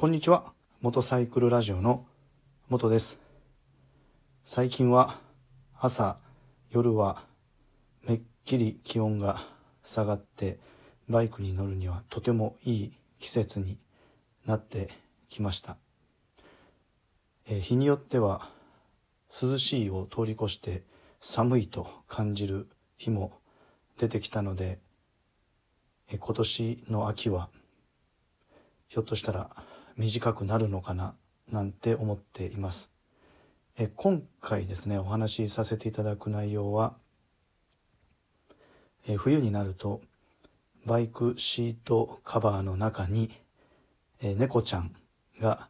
こんにちは。元サイクルラジオの元です。最近は朝、夜はめっきり気温が下がってバイクに乗るにはとてもいい季節になってきました。え日によっては涼しいを通り越して寒いと感じる日も出てきたので、え今年の秋はひょっとしたら短くなるのかななんて思っています。え今回ですねお話しさせていただく内容はえ冬になるとバイクシートカバーの中にえ猫ちゃんが、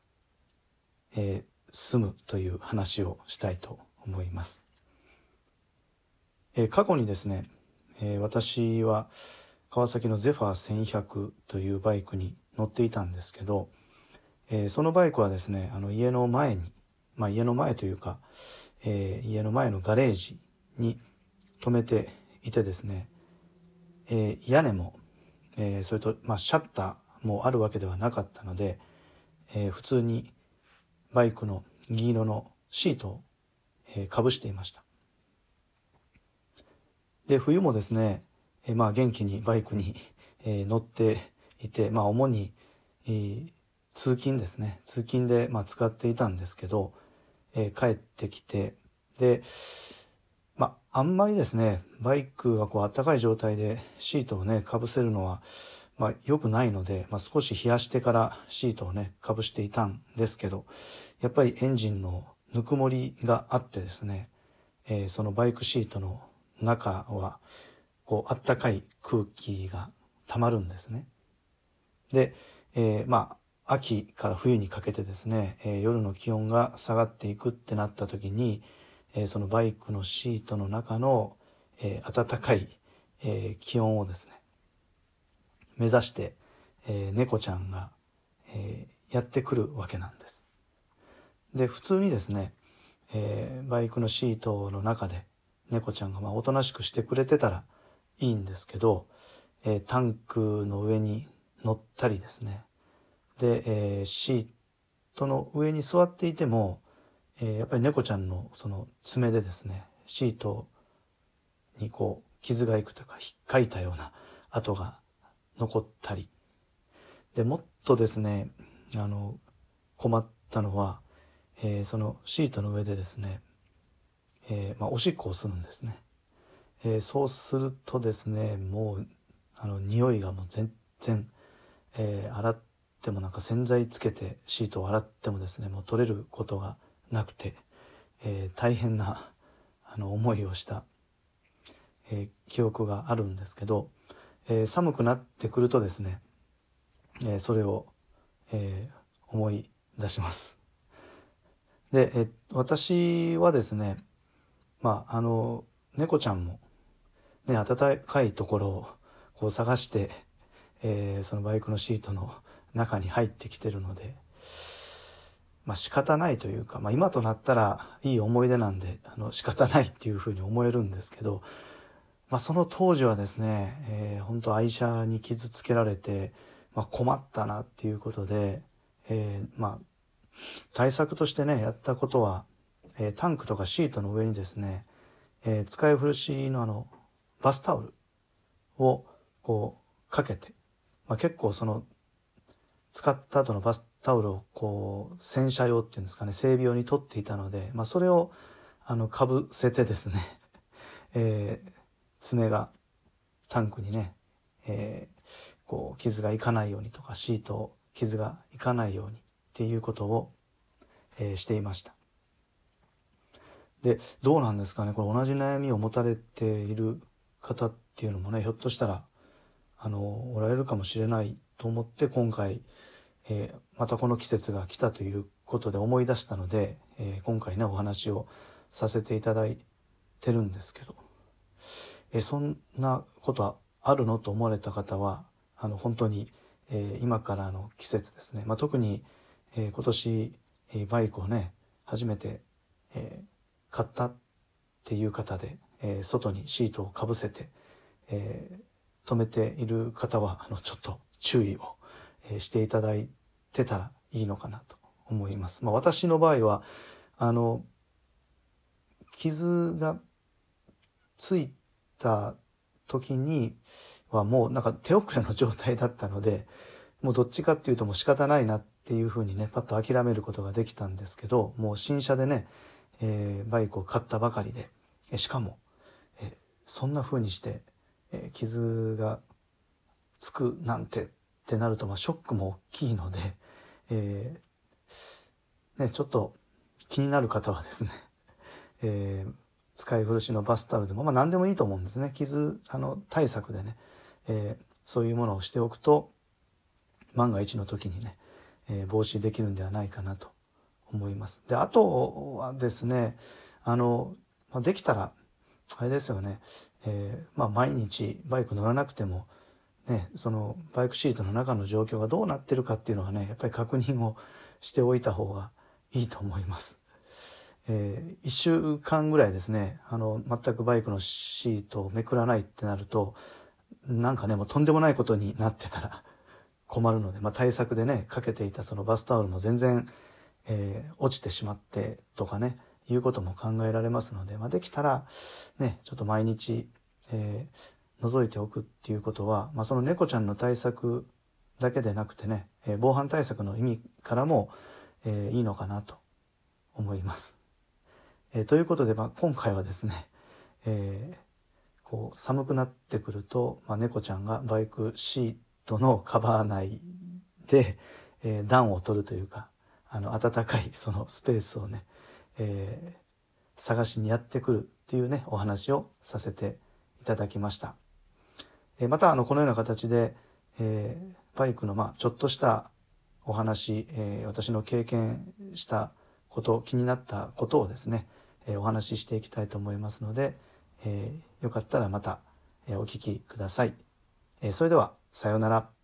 えー住むという話をしたいと思います。え過去にですね、え私は川崎のゼファー1100というバイクに乗っていたんですけど、えーそのバイクはですねあの家の前に、まあ、家の前というか、えー家の前のガレージに止めていてですね、えー屋根も、えそれと、まあ、シャッターもあるわけではなかったので、え普通にバイクの銀色のシートを、えかぶしていました。で冬もですね、えまあ、元気にバイクに、え乗っていて、まあ、主に、えー通勤ですね通勤で、まあ、使っていたんですけど、えー帰ってきてでまああんまりですねバイクがこう暖かい状態でシートをねかぶせるのは、まあ、良くないので、まあ、少し冷やしてからシートをねかぶしていたんですけどやっぱりエンジンのぬくもりがあってですね、えーそのバイクシートの中はこう暖かい空気がたまるんですね。で、えーまあ秋から冬にかけてですね、えー夜の気温が下がっていくってなった時に、えーそのバイクのシートの中の、えー暖かい、え気温をですね目指して、え猫ちゃんが、えやってくるわけなんです。で普通にですね、えバイクのシートの中で猫ちゃんがまあおとなしくしてくれてたらいいんですけど、えタンクの上に乗ったりですねで、えーシートの上に座っていても、えーやっぱり猫ちゃんのその爪でですねシートにこう傷がいくというか引っかいたような跡が残ったり。でもっとですねあの困ったのは、えーそのシートの上でですね、えーまあ、おしっこをするんですね、えーそうするとですねもうあの匂いがもう全然、えー洗ってもなんか洗剤つけてシートを洗ってもですねもう取れることがなくて、えー大変なあの思いをした、えー記憶があるんですけど、えー寒くなってくるとですね、えーそれを、えー思い出します。で、えー私はですねまああの猫ちゃんもね暖かいところをこう探して、えーそのバイクのシートの中に入ってきてるのでまあ仕方ないというか、まあ、今となったらいい思い出なんであの仕方ないっていうふうに思えるんですけど、まあ、その当時はですね、えー本当愛車に傷つけられて、まあ、困ったなっていうことで、えーまあ対策としてねやったことは、えータンクとかシートの上にですね、えー使い古しのあのバスタオルをこうかけて、まあ、結構その使った後のバスタオルをこう洗車用っていうんですかね整備用に取っていたので、まあ、それをあのかぶせてですね、えー爪がタンクにね、えーこう傷がいかないようにとかシート傷がいかないようにっていうことを、えーしていました。でどうなんですかねこれ同じ悩みを持たれている方っていうのもねひょっとしたらあのおられるかもしれないと思って今回、えーまたこの季節が来たということで思い出したので、えー今回ねお話をさせていただいてるんですけど、えーそんなことあるのと思われた方はあの本当に、え今からの季節ですね、まあ、特に、え今年、えバイクをね初めて、え買ったっていう方で、え外にシートをかぶせて、え止めている方はあのちょっと注意を、えしていただいてたらいいのかなと思います。まあ、私の場合はあの傷がついた時にはもうなんか手遅れの状態だったのでもうどっちかっていうともう仕方ないなっていうふうにねパッと諦めることができたんですけどもう新車でね、えー、バイクを買ったばかりでしかも、えー、そんなふうにして、えー、傷がつくなんてってなると、まあ、ショックも大きいので、えー、ね、ちょっと気になる方はですね、えー、使い古しのバスタオルでも、まあ、何でもいいと思うんですね傷あの対策でね、えー、そういうものをしておくと万が一の時にね、えー、防止できるんではないかなと思います。であとはですねあの、まあ、できたらあれですよね、えー、まあ、毎日バイク乗らなくてもね、そのバイクシートの中の状況がどうなってるかっていうのはねやっぱり確認をしておいた方がいいと思います。えー、1週間ぐらいですねあの全くバイクのシートをめくらないってなるとなんかねもうとんでもないことになってたら 困るので、まあ、対策でねかけていたそのバスタオルも全然、えー、落ちてしまってとかねいうことも考えられますので、まあ、できたらねちょっと毎日、えー、覗いておくっていうことは、まあ、その猫ちゃんの対策だけでなくてね、えー、防犯対策の意味からも、えー、いいのかなと思います。えー、ということで、まあ、今回はですね、えー、こう寒くなってくると、まあ、猫ちゃんがバイクシートのカバー内で、えー、暖を取るというかあの暖かいそのスペースをね、えー、探しにやってくるっていうねお話をさせていただきました。え、またあのこのような形で、え、バイクのまあちょっとしたお話、え、私の経験したこと気になったことをですねえお話ししていきたいと思いますので、えよかったらまた、えお聞きください。えそれでは、さようなら。